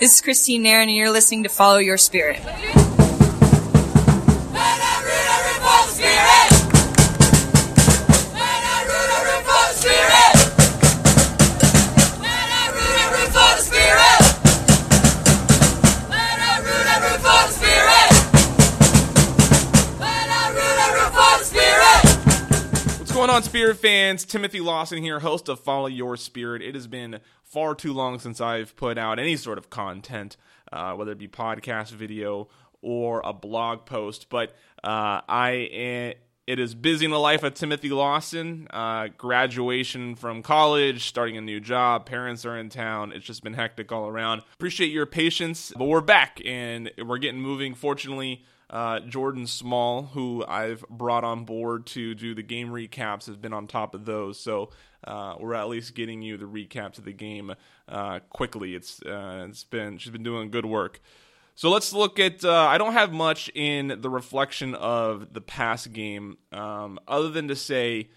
This is Christine Nairn, and you're listening to Follow Your Spirit. On, Spirit fans? Timothy Lawson here, host of Follow Your Spirit. It has been far too long since I've put out any sort of content, uh, whether it be podcast, video, or a blog post. But uh, I it is busy in the life of Timothy Lawson. Uh, graduation from college, starting a new job, parents are in town. It's just been hectic all around. Appreciate your patience, but we're back and we're getting moving. Fortunately. Uh, Jordan Small, who I've brought on board to do the game recaps, has been on top of those. So uh, we're at least getting you the recaps of the game uh, quickly. It's uh, it's been she's been doing good work. So let's look at. Uh, I don't have much in the reflection of the past game, um, other than to say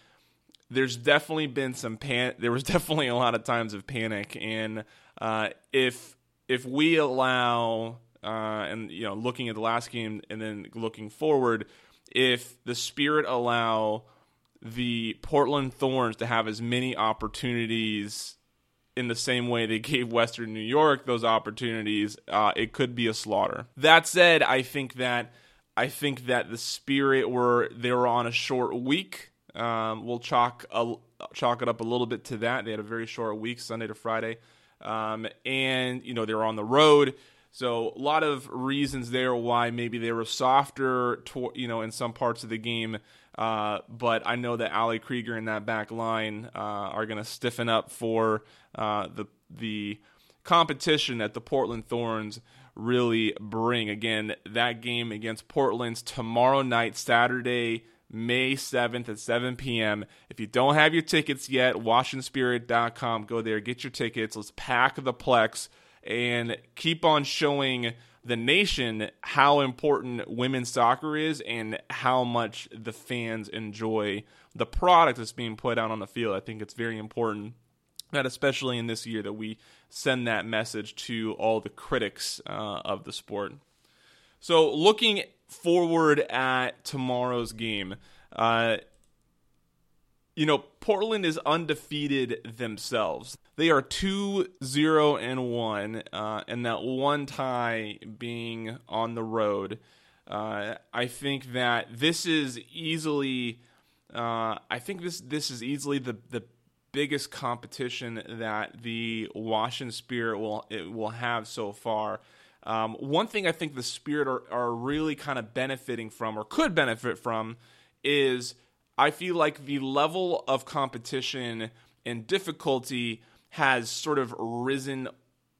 there's definitely been some pan. There was definitely a lot of times of panic, and uh, if if we allow uh, and you know looking at the last game and then looking forward, if the Spirit allow the Portland Thorns to have as many opportunities in the same way they gave Western New York those opportunities, uh, it could be a slaughter. That said, I think that I think that the Spirit were they were on a short week. Um, we'll chalk a, chalk it up a little bit to that. They had a very short week, Sunday to Friday, um, and you know they were on the road. So a lot of reasons there why maybe they were softer, to, you know, in some parts of the game. Uh, but I know that Ali Krieger and that back line uh, are going to stiffen up for uh, the the competition that the Portland Thorns really bring. Again, that game against Portland's tomorrow night, Saturday, May 7th at 7 p.m. If you don't have your tickets yet, WashingtonSpirit.com. Go there, get your tickets. Let's pack the Plex and keep on showing the nation how important women's soccer is and how much the fans enjoy the product that's being put out on the field. I think it's very important that, especially in this year, that we send that message to all the critics uh, of the sport. So, looking forward at tomorrow's game, uh, you know, Portland is undefeated themselves. They are 2 0 and 1, uh, and that one tie being on the road. Uh, I think that this is easily, uh, I think this this is easily the the biggest competition that the Washington Spirit will will have so far. Um, one thing I think the Spirit are, are really kind of benefiting from, or could benefit from, is I feel like the level of competition and difficulty has sort of risen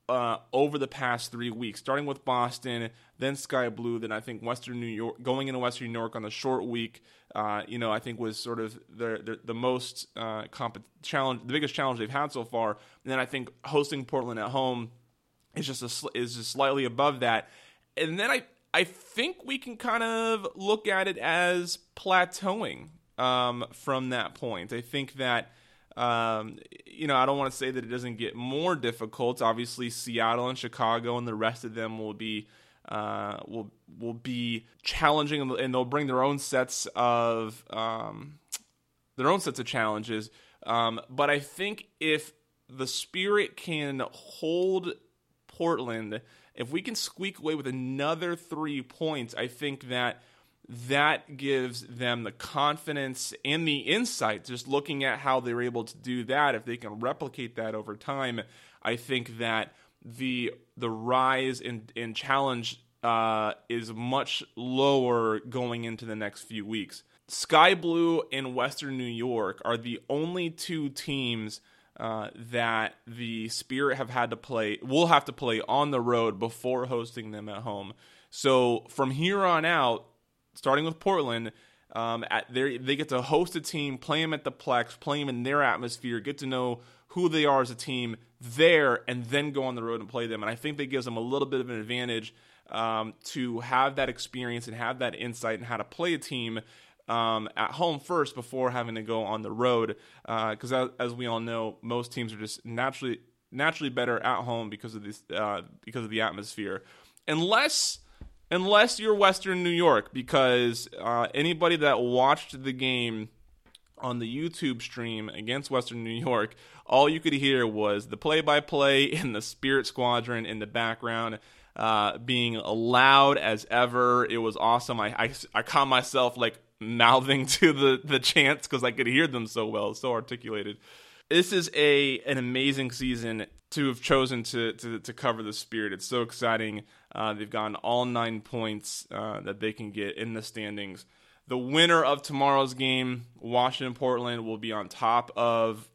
uh, over the past three weeks, starting with Boston, then Sky Blue, then I think Western New York, going into Western New York on the short week, uh, you know, I think was sort of the the, the most uh, comp- challenge, the biggest challenge they've had so far. And then I think hosting Portland at home is just a, is just slightly above that. And then I I think we can kind of look at it as plateauing um, from that point. I think that. Um, you know, I don't want to say that it doesn't get more difficult. Obviously, Seattle and Chicago and the rest of them will be uh, will will be challenging, and they'll bring their own sets of um, their own sets of challenges. Um, but I think if the Spirit can hold Portland, if we can squeak away with another three points, I think that that gives them the confidence and the insight just looking at how they're able to do that if they can replicate that over time i think that the the rise in in challenge uh, is much lower going into the next few weeks. Sky blue and western new york are the only two teams uh, that the spirit have had to play will have to play on the road before hosting them at home. So from here on out starting with Portland. Um, at they get to host a team, play them at the Plex, play them in their atmosphere, get to know who they are as a team there, and then go on the road and play them. And I think that gives them a little bit of an advantage um, to have that experience and have that insight and how to play a team um, at home first before having to go on the road. Because uh, as, as, we all know, most teams are just naturally naturally better at home because of this uh, because of the atmosphere, unless unless you're Western New York, because uh, anybody that watched the game on the YouTube stream against Western New York, all you could hear was the play-by-play in the Spirit Squadron in the background. Uh, being loud as ever, it was awesome. I, I, I caught myself like mouthing to the the chants because I could hear them so well, so articulated. This is a an amazing season to have chosen to to, to cover the Spirit. It's so exciting. Uh, they've gotten all nine points uh, that they can get in the standings. The winner of tomorrow's game, Washington Portland, will be on top of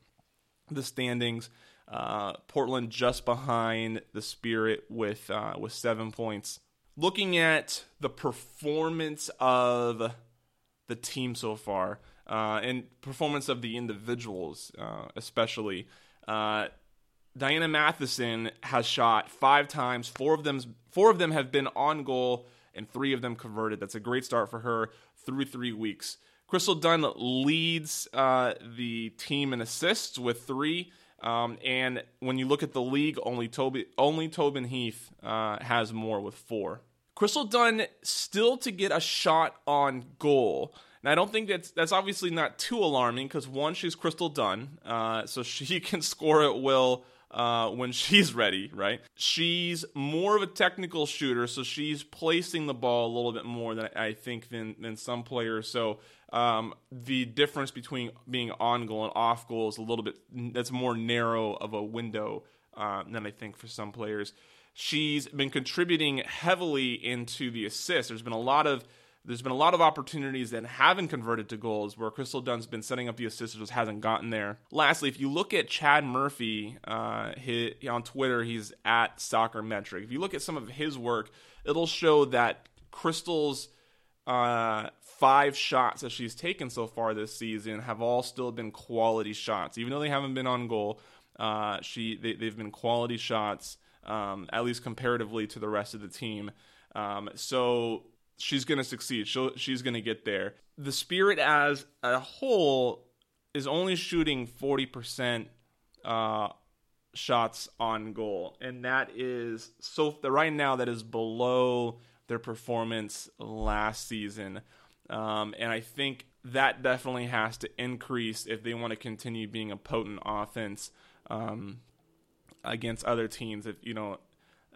the standings. Uh, Portland just behind the Spirit with uh, with seven points. Looking at the performance of the team so far uh, and performance of the individuals, uh, especially. Diana Matheson has shot five times. Four of them, four of them have been on goal, and three of them converted. That's a great start for her through three weeks. Crystal Dunn leads uh, the team in assists with three. Um, and when you look at the league, only Toby, only Tobin Heath uh, has more with four. Crystal Dunn still to get a shot on goal. And I don't think that's that's obviously not too alarming because one, she's Crystal Dunn, uh, so she can score at will uh, when she's ready, right? She's more of a technical shooter, so she's placing the ball a little bit more than I think than than some players. So um, the difference between being on goal and off goal is a little bit that's more narrow of a window uh, than I think for some players. She's been contributing heavily into the assists. There's been a lot of there's been a lot of opportunities that haven't converted to goals where Crystal Dunn's been setting up the assists, just hasn't gotten there. Lastly, if you look at Chad Murphy uh, he, on Twitter, he's at Soccer Metric. If you look at some of his work, it'll show that Crystal's uh, five shots that she's taken so far this season have all still been quality shots, even though they haven't been on goal. Uh, she they, have been quality shots, um, at least comparatively to the rest of the team. Um, so she's going to succeed. She'll, she's going to get there. The Spirit as a whole is only shooting 40% uh, shots on goal. And that is so right now that is below their performance last season. Um, and I think that definitely has to increase if they want to continue being a potent offense um, against other teams. If you know,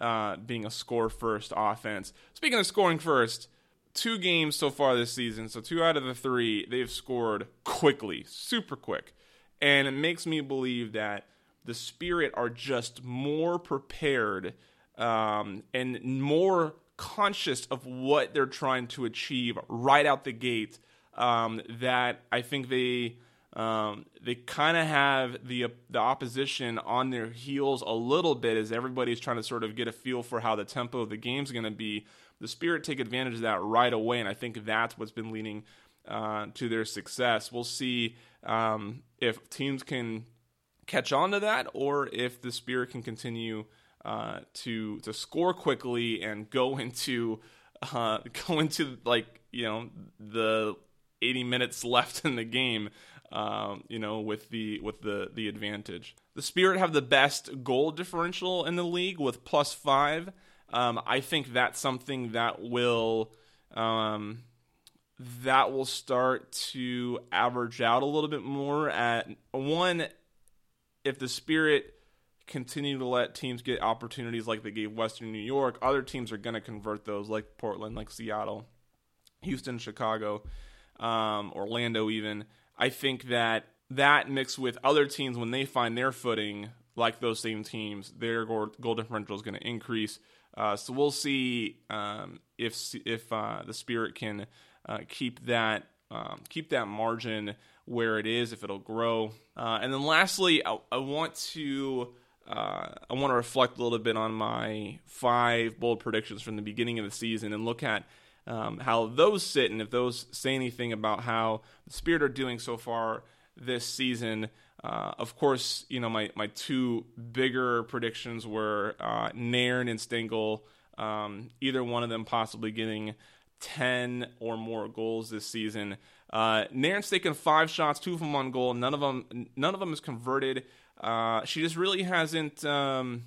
uh, being a score first offense. Speaking of scoring first, two games so far this season, so two out of the three, they've scored quickly, super quick. And it makes me believe that the Spirit are just more prepared um, and more conscious of what they're trying to achieve right out the gate. Um, that I think they um, they kind of have the the opposition on their heels a little bit as everybody's trying to sort of get a feel for how the tempo of the game's going to be. The Spirit take advantage of that right away, and I think that's what's been leading uh, to their success. We'll see um, if teams can catch on to that, or if the Spirit can continue uh, to to score quickly and go into uh, go into like you know the 80 minutes left in the game um, you know, with the with the the advantage. The Spirit have the best goal differential in the league with plus five. Um, I think that's something that will um, that will start to average out a little bit more. At one, if the Spirit continue to let teams get opportunities like they gave Western New York, other teams are going to convert those, like Portland, like Seattle, Houston, Chicago, um, Orlando, even. I think that that mixed with other teams when they find their footing, like those same teams, their goal, differential is going to increase. Uh, so we'll see um, if if uh, the Spirit can uh, keep that um, keep that margin where it is, if it'll grow. Uh, and then lastly, I, I want to. Uh, I want to reflect a little bit on my five bold predictions from the beginning of the season and look at um, how those sit and if those say anything about how the Spirit are doing so far this season. Uh, of course, you know my my two bigger predictions were uh, Nairn and Stengel. Um, either one of them possibly getting ten or more goals this season. Uh, Nairn's taken five shots, two of them on goal. None of them none of them is converted. uh, she just really hasn't. Um,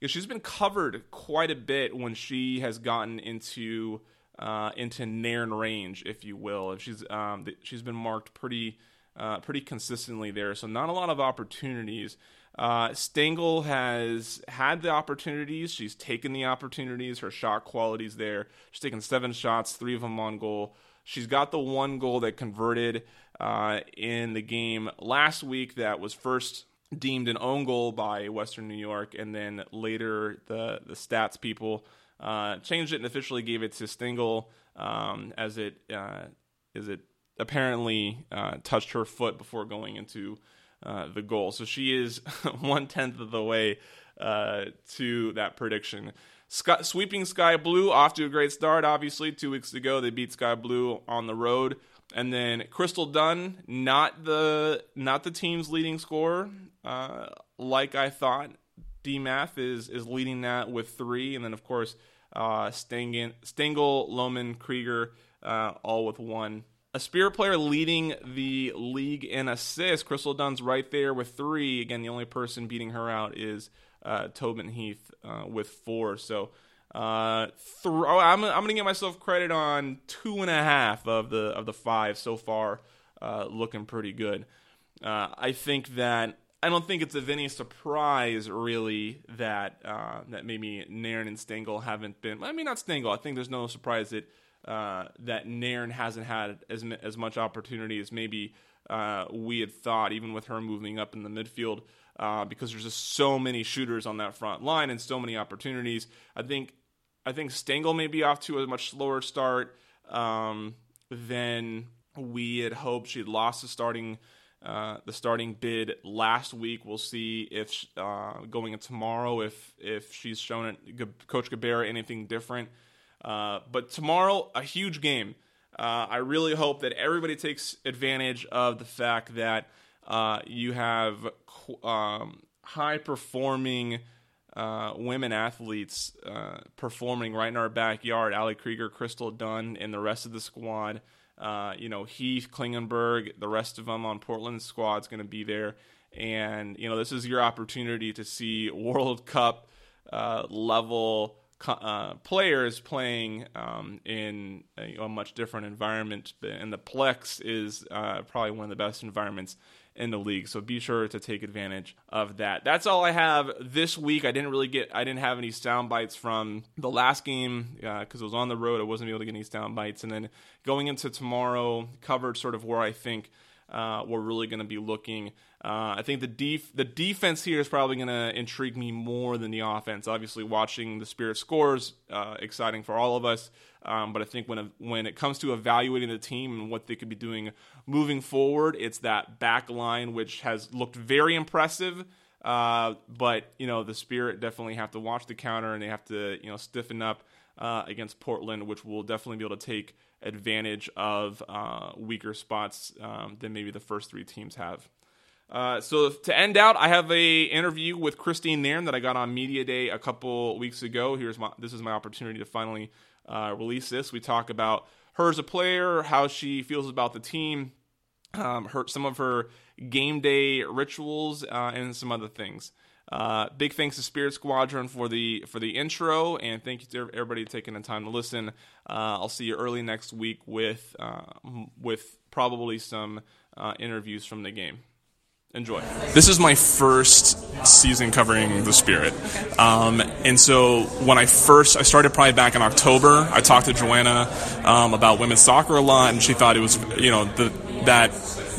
you know, she's been covered quite a bit when she has gotten into uh, into Nairn range, if you will. If she's um, she's been marked pretty uh, pretty consistently there, so not a lot of opportunities. Uh, Stengel has had the opportunities. She's taken the opportunities. Her shot quality's there. She's taken seven shots, three of them on goal. She's got the one goal that converted uh, in the game last week that was first deemed an own goal by Western New York, and then later the the stats people uh, changed it and officially gave it to Stengel um, as it uh, as it apparently uh, touched her foot before going into uh, the goal. So she is one tenth of the way uh, to that prediction. Sky, sweeping Sky Blue off to a great start. Obviously, two weeks ago they beat Sky Blue on the road, and then Crystal Dunn, not the not the team's leading scorer, uh, like I thought. D Math is is leading that with three, and then of course uh, Stengel, Stengel Lohman, Krieger, uh, all with one. A Spirit player leading the league in assists. Crystal Dunn's right there with three. Again, the only person beating her out is uh, Tobin Heath uh, with four. So uh, th- oh, I'm, I'm going to get myself credit on two and a half of the of the five so far, uh, looking pretty good. Uh, I think that I don't think it's of any surprise really that uh, that maybe Nairn and Stengel haven't been. I mean, not Stengel. I think there's no surprise that uh, that Nairn hasn't had as as much opportunity as maybe uh, we had thought, even with her moving up in the midfield, uh, because there's just so many shooters on that front line and so many opportunities. I think I think Stengel may be off to a much slower start um, than we had hoped. She had lost the starting uh, the starting bid last week. We'll see if uh, going in tomorrow if if she's shown it, Coach Gabarra anything different. Uh, but tomorrow, a huge game. Uh, I really hope that everybody takes advantage of the fact that uh, you have um, high performing women athletes performing right in our backyard. Ali Krieger, Crystal Dunn, and the rest of the squad. Uh, you know, Heath, Klingenberg, the rest of them on Portland's squad is going to be there. And, you know, this is your opportunity to see World Cup uh, level uh, players playing um, in a, a, much different environment. And the Plex is uh, probably one of the best environments in the league. So be sure to take advantage of that. That's all I have this week. I didn't really get, I didn't have any sound bites from the last game because uh, it was on the road. I wasn't able to get any sound bites. And then going into tomorrow, covered sort of where I think uh, we're really going to be looking. Uh, I think the def- the defense here is probably going to intrigue me more than the offense. Obviously, watching the Spirit scores, uh, exciting for all of us. Um, but I think when when it comes to evaluating the team and what they could be doing moving forward, it's that back line which has looked very impressive. Uh, but you know the Spirit definitely have to watch the counter and they have to you know stiffen up uh, against Portland, which will definitely be able to take advantage of uh, weaker spots um, than maybe the first three teams have. Uh, so to end out, I have a interview with Christine Nairn that I got on Media Day a couple weeks ago. Here's my this is my opportunity to finally uh, release this. We talk about her as a player, how she feels about the team, um, her some of her game day rituals, uh, and some other things. Uh, big thanks to Spirit Squadron for the for the intro, and thank you to everybody taking the time to listen. Uh, I'll see you early next week with uh, with probably some uh, interviews from the game. Enjoy. This is my first season covering the Spirit, um, and so when I first I started probably back in October. I talked to Joanna um, about women's soccer a lot, and she thought it was you know the that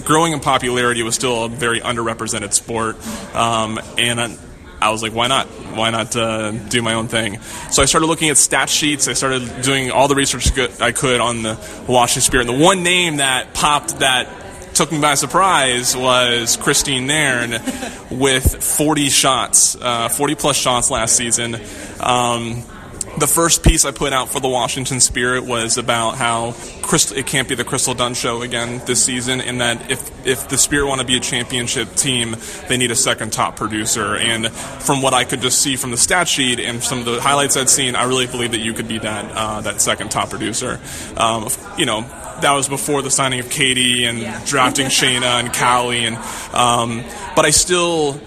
growing in popularity was still a very underrepresented sport, um, and. I, I was like, why not? Why not uh, do my own thing? So I started looking at stat sheets. I started doing all the research I could on the Washington Spirit. And the one name that popped that took me by surprise was Christine Nairn with 40 shots, uh, 40 plus shots last season. Um, the first piece I put out for the Washington Spirit was about how Crystal, it can't be the Crystal Dunn show again this season, and that if if the Spirit want to be a championship team, they need a second top producer. And from what I could just see from the stat sheet and some of the highlights I'd seen, I really believe that you could be that uh, that second top producer. Um, you know, that was before the signing of Katie and yeah. drafting Shayna and Callie, and um, but I still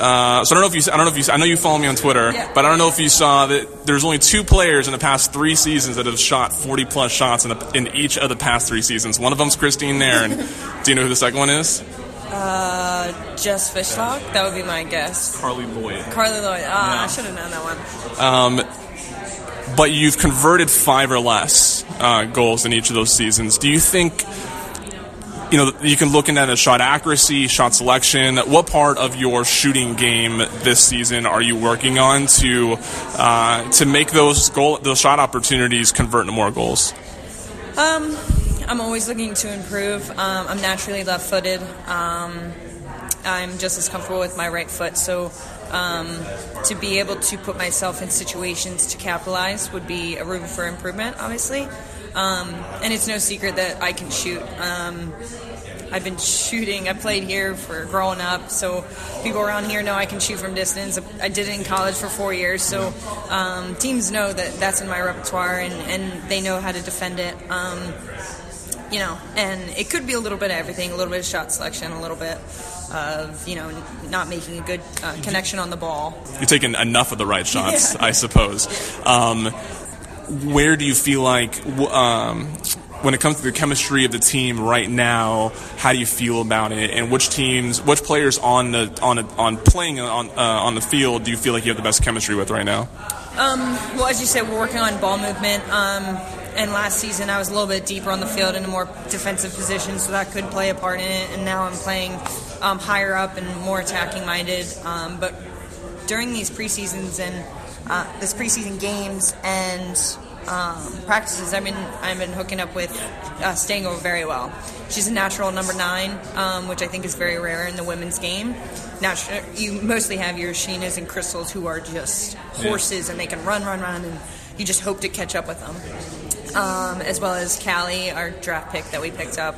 Uh, so I don't know if you. I don't know if you. I know you follow me on Twitter, Yeah. but I don't know if you saw that there's only two players in the past three seasons that have shot 40 plus shots in, the, in each of the past three seasons. One of them's Christine Nairn. Do you know who the second one is? Uh, Jess Fishlock, that would be my guess. Carly Lloyd. Carly Lloyd. Ah, Yeah. I should have known that one. Um, But you've converted five or less uh, goals in each of those seasons. Do you think? You know, you can look into the shot accuracy, shot selection. What part of your shooting game this season are you working on to uh, to make those goal those shot opportunities convert into more goals? Um, I'm always looking to improve. Um, I'm naturally left-footed. Um, I'm just as comfortable with my right foot, so um, to be able to put myself in situations to capitalize would be a room for improvement, obviously. Um, and it's no secret that I can shoot. Um, I've been shooting. I played here for growing up, so people around here know I can shoot from distance. I did it in college for four years, so um, teams know that that's in my repertoire, and, and they know how to defend it. Um, you know, and it could be a little bit of everything, a little bit of shot selection, a little bit of you know not making a good uh, connection on the ball. You're taking enough of the right shots, I suppose. Um, where do you feel like, um, when it comes to the chemistry of the team right now, how do you feel about it? And which teams, which players on the on on playing on uh, on the field do you feel like you have the best chemistry with right now? Well, as you said, we're working on ball movement. Um, and last season, I was a little bit deeper on the field in a more defensive position, so that could play a part in it. And now I'm playing um, higher up and more attacking minded. Um, but during these preseasons and uh, this preseason games and um, practices, I've been I've been hooking up with uh, Stango very well. She's a natural number nine, um, which I think is very rare in the women's game. Now you mostly have your Sheenas and Crystals who are just horses and they can run, run, run, and you just hope to catch up with them. Um, as well as Callie, our draft pick that we picked up,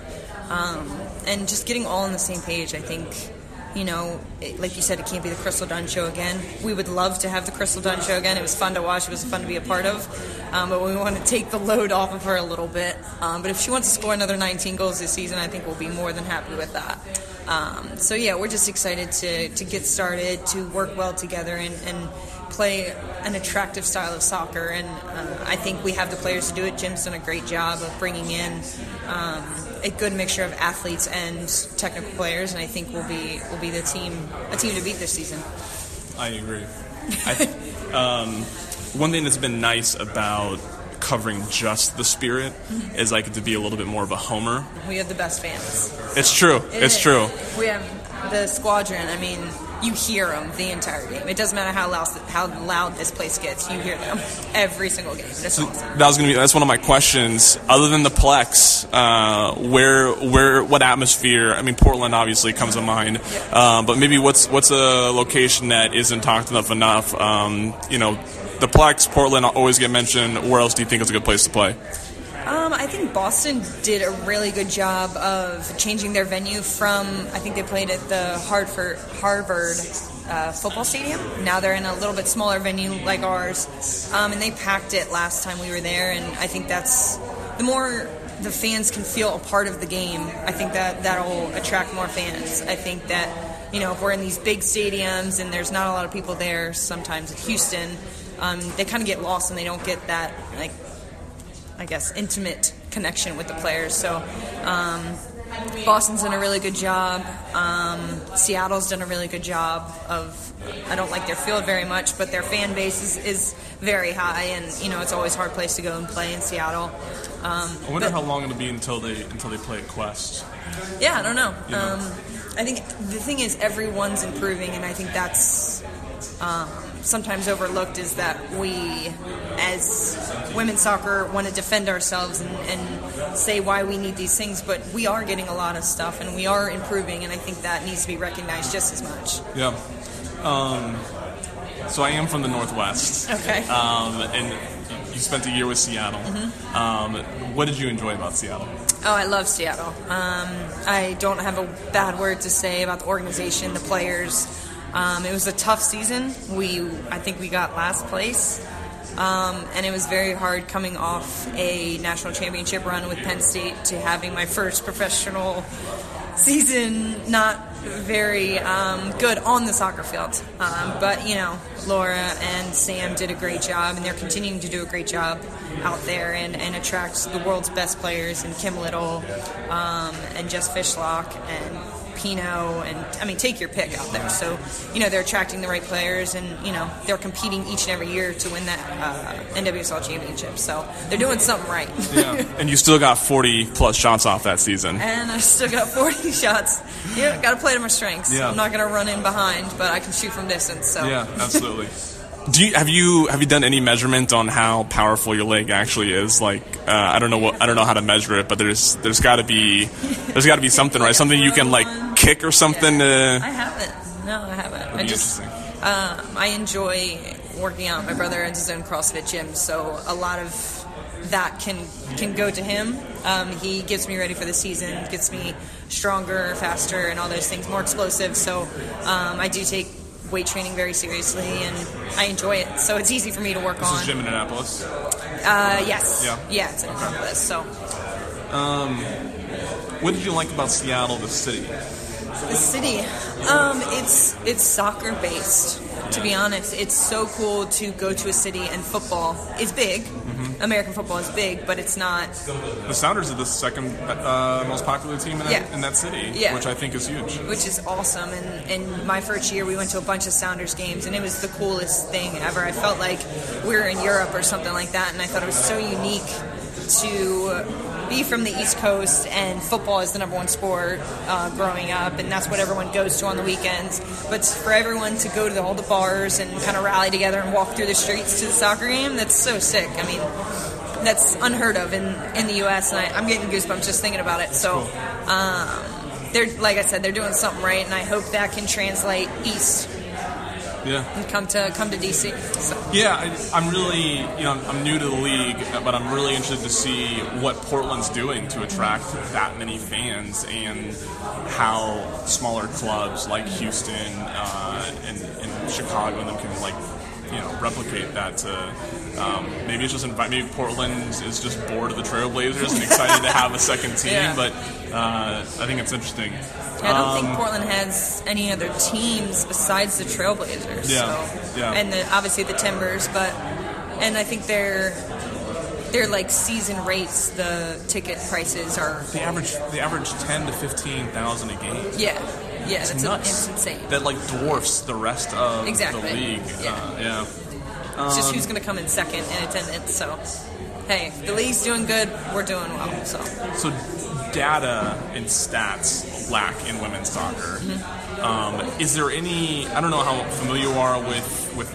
um, and just getting all on the same page. I think you know, it, like you said, it can't be the Crystal Dunn show again. We would love to have the Crystal Dunn show again. It was fun to watch. It was fun to be a part of. Um, but we want to take the load off of her a little bit. Um, but if she wants to score another 19 goals this season, I think we'll be more than happy with that. Um, so yeah, we're just excited to to get started, to work well together, and, and play an attractive style of soccer. And uh, I think we have the players to do it. Jim's done a great job of bringing in. Um, a good mixture of athletes and technical players, and I think we'll be will be the team a team to beat this season. I agree. I, um, one thing that's been nice about covering just the spirit is I get to be a little bit more of a homer. We have the best fans. It's true. It it's is. true. We have the squadron. I mean, you hear them the entire game. It doesn't matter how loud how loud this place gets. You hear them every single game. It's awesome. That was gonna be that's one of my questions. Other than the Plex, uh, where where what atmosphere? I mean, Portland obviously comes to mind, um, but maybe what's what's a location that isn't talked enough enough? Um, you know, the Plex, Portland always get mentioned. Where else do you think is a good place to play? Um, I think Boston did a really good job of changing their venue from. I think they played at the Hartford Harvard uh, football stadium. Now they're in a little bit smaller venue like ours, um, and they packed it last time we were there. And I think that's the more the fans can feel a part of the game. I think that that'll attract more fans. I think that you know if we're in these big stadiums and there's not a lot of people there, sometimes at Houston, um, they kind of get lost and they don't get that like I guess, intimate connection with the players. So um, Boston's done a really good job. Um, Seattle's done a really good job of. I don't like their field very much, but their fan base is, is very high, and you know it's always a hard place to go and play in Seattle. Um, I wonder but- how long it'll be until they until they play at Qwest. yeah, I don't know. You know. Um, I think the thing is everyone's improving, and I think that's um, sometimes overlooked is that we, as women's soccer, want to defend ourselves and, and say why we need these things, but we are getting a lot of stuff and we are improving, and I think that needs to be recognized just as much. Yeah. Um, so I am from the Northwest. Okay. Um, and you spent a year with Seattle. Um, what did you enjoy about Seattle? Oh, I love Seattle. Um, I don't have a bad word to say about the organization, the players. Um, it was a tough season. We, I think, we got last place, um, and it was very hard coming off a national championship run with Penn State to having my first professional season not very um, good on the soccer field. Um, but, you know, Laura and Sam did a great job, and they're continuing to do a great job out there and, and attract the world's best players and Kim Little um, and Jess Fishlock and Pinoe, and I mean, take your pick out there. So, you know, they're attracting the right players, and you know, they're competing each and every year to win that uh, NWSL championship. So they're doing something right. yeah, and you still got 40 plus shots off that season. And I still got 40 shots. Yeah, got to play to my strengths. Yeah. I'm not going to run in behind, but I can shoot from distance. So yeah, absolutely. Do you have you have you done any measurement on how powerful your leg actually is? Like uh, I don't know what I don't know how to measure it, but there's there's got to be there's got to be something right, something you can like kick or something. Yeah. I haven't. No, I haven't. I just um, I enjoy working out. My brother owns his own CrossFit gym, so a lot of that can can go to him. Um, he gets me ready for the season, gets me stronger, faster, and all those things, more explosive. So um, I do take weight training very seriously, and I enjoy it. So it's easy for me to work this on. Is gym in Annapolis? Uh, yes. Yeah. Yeah, it's in Annapolis. So. Um, what did you like about Seattle, the city? The city, um, it's it's soccer based. To be honest, it's so cool to go to a city and football is big. Mm-hmm. American football is big, but it's not. The Sounders are the second uh, most popular team in that, yeah. in that city, yeah. which I think is huge. Which is awesome. And in my first year, we went to a bunch of Sounders games, and it was the coolest thing ever. I felt like we were in Europe or something like that, and I thought it was so unique to be from the East Coast, and football is the number one sport uh, growing up, and that's what everyone goes to on the weekends. But for everyone to go to the, all the bars and kind of rally together and walk through the streets to the soccer game, that's so sick. I mean, that's unheard of in, in the U.S., and I, am getting goosebumps just thinking about it. So, um, they're like I said, they're doing something right, and I hope that can translate east yeah. and come to come to DC. So. Yeah, I, am really you know I'm new to the league, but I'm really interested to see what Portland's doing to attract that many fans and how smaller clubs like Houston uh, and, and Chicago and them can like you know replicate that to um, maybe it's just invite maybe Portland is just bored of the Trailblazers and excited to have a second team, yeah. but uh, I think it's interesting. Yeah, I don't um, think Portland has any other teams besides the Trailblazers. Yeah, so. yeah. and the, obviously the Timbers, but and I think they're they're like season rates. The ticket prices are the average. The average ten to fifteen thousand a game. Yeah, yeah, it's that's nuts. A, it's insane. That like dwarfs the rest of exactly. the league. Yeah, uh, yeah. It's just who's um, going to come in second in attendance. So, hey, the league's doing good. We're doing well. So, so data and stats lack in women's soccer. Um, is there any? I don't know how familiar you are with with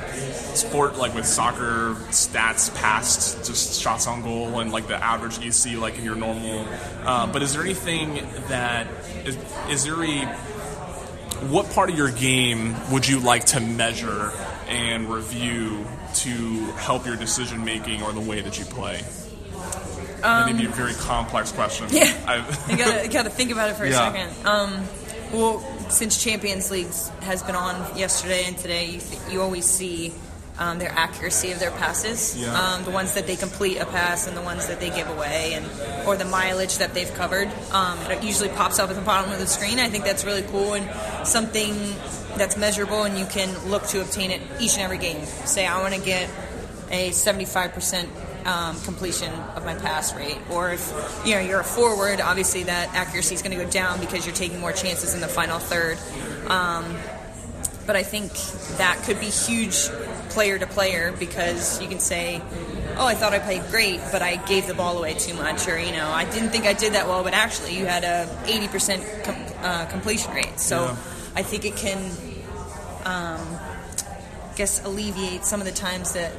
sport, like with soccer stats past just shots on goal and like the average you see like in your normal. Uh, but is there anything that is, is there a what part of your game would you like to measure and review to help your decision making or the way that you play? Um, maybe a very complex question. Yeah, you gotta gotta think about it for a second. Um, well, since Champions League has been on yesterday and today, you, th- you always see um, their accuracy of their passes, yeah. um, the ones that they complete a pass and the ones that they give away, and or the mileage that they've covered. Um, it usually pops up at the bottom of the screen. I think that's really cool and something that's measurable, and you can look to obtain it each and every game. Say, I want to get a 75% um, completion of my pass rate. Or if you know you're a forward, obviously that accuracy is going to go down because you're taking more chances in the final third. Um, but I think that could be huge player to player because you can say, "Oh, I thought I played great, but I gave the ball away too much," or you know, "I didn't think I did that well, but actually you had a 80% com- uh, completion rate." So yeah. I think it can, um, I guess, alleviate some of the times that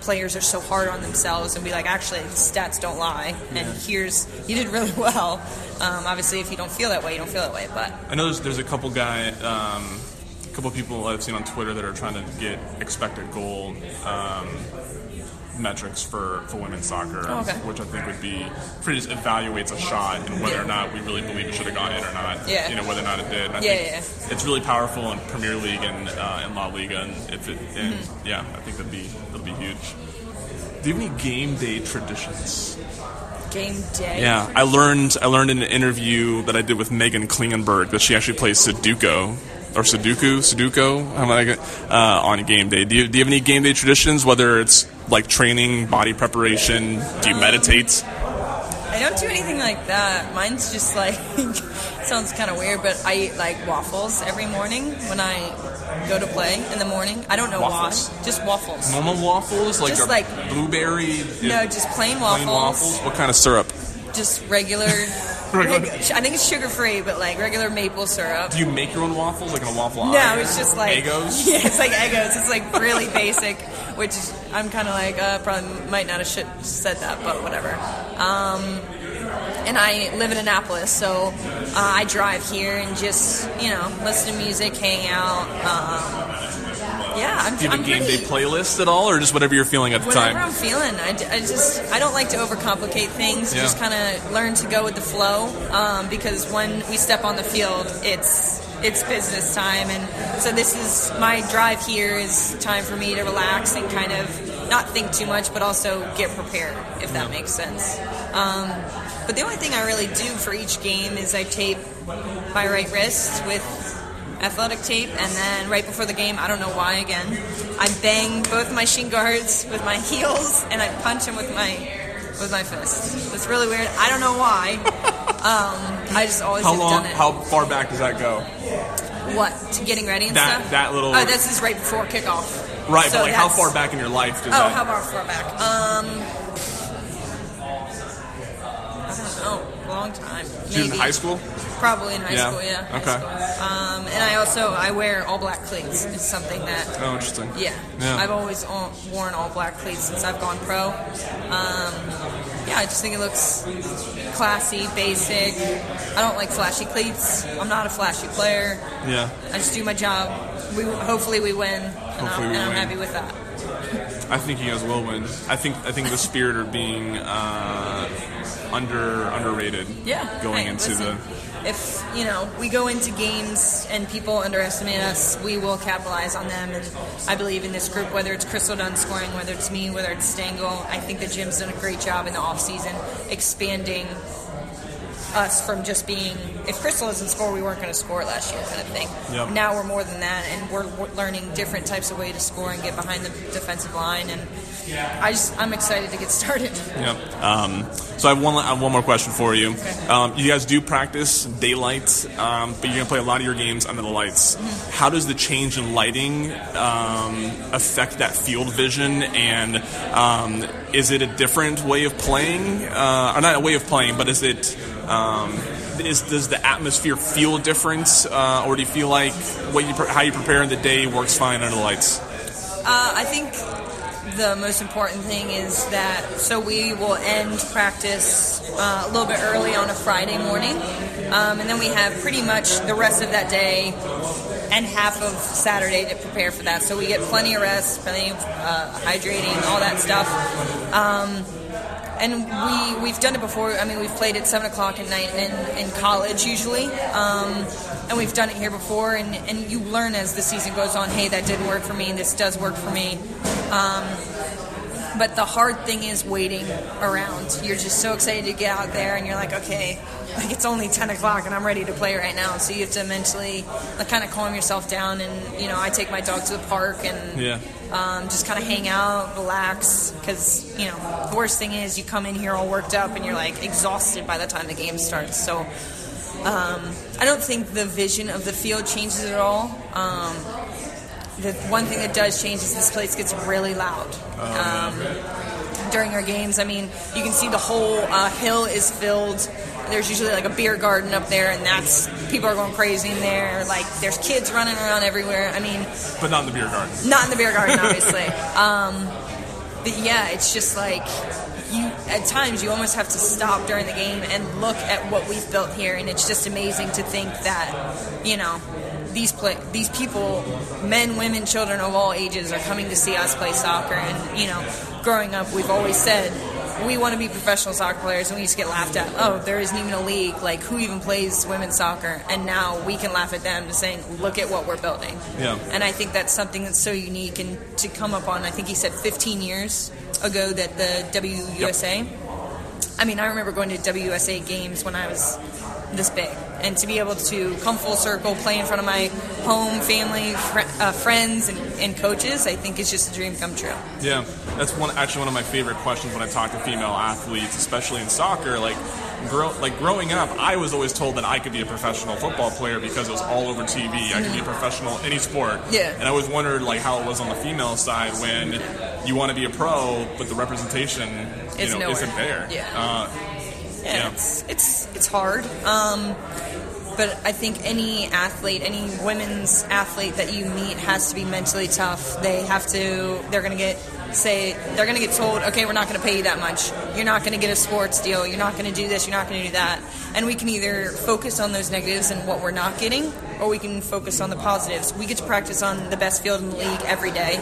players are so hard on themselves and be like, actually, stats don't lie. And yeah. here's you did really well. Um, obviously, if you don't feel that way, you don't feel that way. But I know there's, there's a couple guy, um, a couple people I've seen on Twitter that are trying to get expected goal. Um, metrics for, for women's soccer, oh, okay. which I think would be pretty just evaluates a shot and whether or not we really believe it should have gone in or not. Yeah. You know whether or not it did. I yeah, yeah. It's really powerful in Premier League and uh, in La Liga, and if it, and mm-hmm. yeah, I think that'd be that'd be huge. Do you have any game day traditions? Game day. Yeah, I learned I learned in an interview that I did with Meghan Klingenberg that she actually plays Sudoku or Sudoku, Sudoku, how am I gonna- uh, on game day. Do you, do you have any game day traditions? Whether it's like training, body preparation, do you meditate? I don't do anything like that. Mine's just like sounds kind of weird, but I eat like waffles every morning when I go to play in the morning. I don't know Waffles? why. Just waffles. Normal waffles, like Just like- blueberry. No, just plain waffles. plain waffles. What kind of syrup? Just regular. I think it's sugar free, but like regular maple syrup. Do you make your own waffles, like in a waffle iron? No, it's just like Eggos. Yeah, it's like Eggos. It's like really basic, which I'm kind of like uh, probably might not have said that, but whatever. Um, and I live in Annapolis, so uh, I drive here and just you know listen to music, hang out. Um, yeah, I'm, Do you have I'm a game pretty, day playlist at all, or just whatever you're feeling at the Whatever time? I'm feeling, I, I just I don't like to overcomplicate things. Yeah. Just kind of learn to go with the flow. Um, because when we step on the field, it's it's business time, and so this is my drive here is time for me to relax and kind of not think too much, but also get prepared, if that makes sense. Um, but the only thing I really do for each game is I tape my right wrist with athletic tape, and then right before the game, I don't know why again, I bang both my shin guards with my heels, and I punch them with my with my fist. It's really weird. I don't know why. Um, I just always How long? done it. How far back does that go? what to getting ready and That- stuff? that little- Oh, this is right before kickoff. Right, So but like how far back in your life does Oh, that? how far back? Um, Long time. Was in high school. Probably in high Yeah. school, yeah. Okay. school. Um, and I also I wear all black cleats. It's something that Oh, interesting. yeah, Yeah. I've always worn all black cleats since I've gone pro. Um, yeah, I just think it looks classy, basic. I don't like flashy cleats. I'm not a flashy player. Yeah. I just do my job. We hopefully we win, and Hopefully I'm, we and I'm happy with that. I think you guys will win. I think I think the Spirit are being uh, under underrated. Yeah. Going Hey, into listen, if you know we go into games and people underestimate us, we will capitalize on them. And I believe in this group, whether it's Crystal Dunn scoring, whether it's me, whether it's Stengel. I think that Jim's done a great job in the off season expanding us from just being if Crystal doesn't score, we weren't going to score last year, kind of thing. Yep. Now we're more than that, and we're, we're learning different types of way to score and get behind the defensive line. And I just I'm excited to get started. yep. Um, so I have one I have one more question for you. Um, you guys do practice daylight, um, but you're gonna play a lot of your games under the lights. Mm-hmm. How does the change in lighting um, affect that field vision? And um, is it a different way of playing, uh, or not a way of playing, but is it um, is does the atmosphere feel different, uh, or do you feel like what you how you prepare in the day works fine under the lights? Uh, I think the most important thing is that so we will end practice uh, a little bit early on a Friday morning, um, and then we have pretty much the rest of that day and half of Saturday to prepare for that. So we get plenty of rest, plenty of uh, hydrating, all that stuff. Um, and we we've done it before. I mean, we've played at seven o'clock at night in, in college usually, um, and we've done it here before. And, and you learn as the season goes on. Hey, that didn't work for me. This does work for me. Um, but the hard thing is waiting around. You're just so excited to get out there, and you're like, okay, like it's only 10 o'clock, and I'm ready to play right now. So you have to mentally like, kind of calm yourself down. And you know, I take my dog to the park and Yeah. um, just kind of hang out, relax. Because you know, the worst thing is you come in here all worked up and you're like exhausted by the time the game starts. So um, I don't think the vision of the field changes at all. Um, the one thing that does change is this place gets really loud. Um, during our games, I mean, you can see the whole uh, hill is filled. There's usually like a beer garden up there, and that's people are going crazy in there. Like there's kids running around everywhere. I mean, But not in the beer garden. not in the beer garden, obviously. um, but yeah, it's just like you. At times, you almost have to stop during the game and look at what we've built here, and it's just amazing to think that you know these play these people, men, women, children of all ages, are coming to see us play soccer. And you know, growing up, we've always said. We want to be professional soccer players, and we used to get laughed at. Oh, there isn't even a league. Like, who even plays women's soccer? And now we can laugh at them, saying, "Look at what we're building." Yeah. And I think that's something that's so unique and to come up on, I think he said 15 years ago that the WUSA I mean, I remember going to WUSA games when I was this big, and to be able to come full circle, play in front of my home, family, fr- uh, friends, and, and coaches, I think is just a dream come true. Yeah, that's one actually one of my favorite questions when I talk to female athletes, especially in soccer. Like, grow, like growing up, I was always told that I could be a professional football player because it was all over TV. I could be a professional any sport. Yeah. And I always wondered like how it was on the female side when you want to be a pro, but the representation you know nowhere. isn't there. Yeah. Uh, yeah, Yeah. It's, it's it's hard. Um, but I think any athlete, any women's athlete that you meet has to be mentally tough. They have to. They're going to get say they're going to get told, okay, we're not going to pay you that much. You're not going to get a sports deal. You're not going to do this. You're not going to do that. And we can either focus on those negatives and what we're not getting, or we can focus on the positives. We get to practice on the best field in the league every day.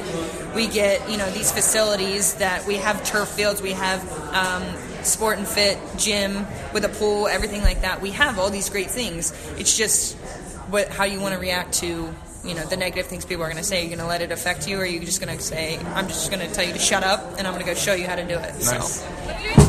We get you know these facilities that we have turf fields. We have um, sport and fit gym with a pool, everything like that. We have all these great things. It's just what how you want to react to you know the negative things people are going to say. You're going to let it affect you, or you're you just going to say, "I'm just going to tell you to shut up, and I'm going to go show you how to do it." Nice. So.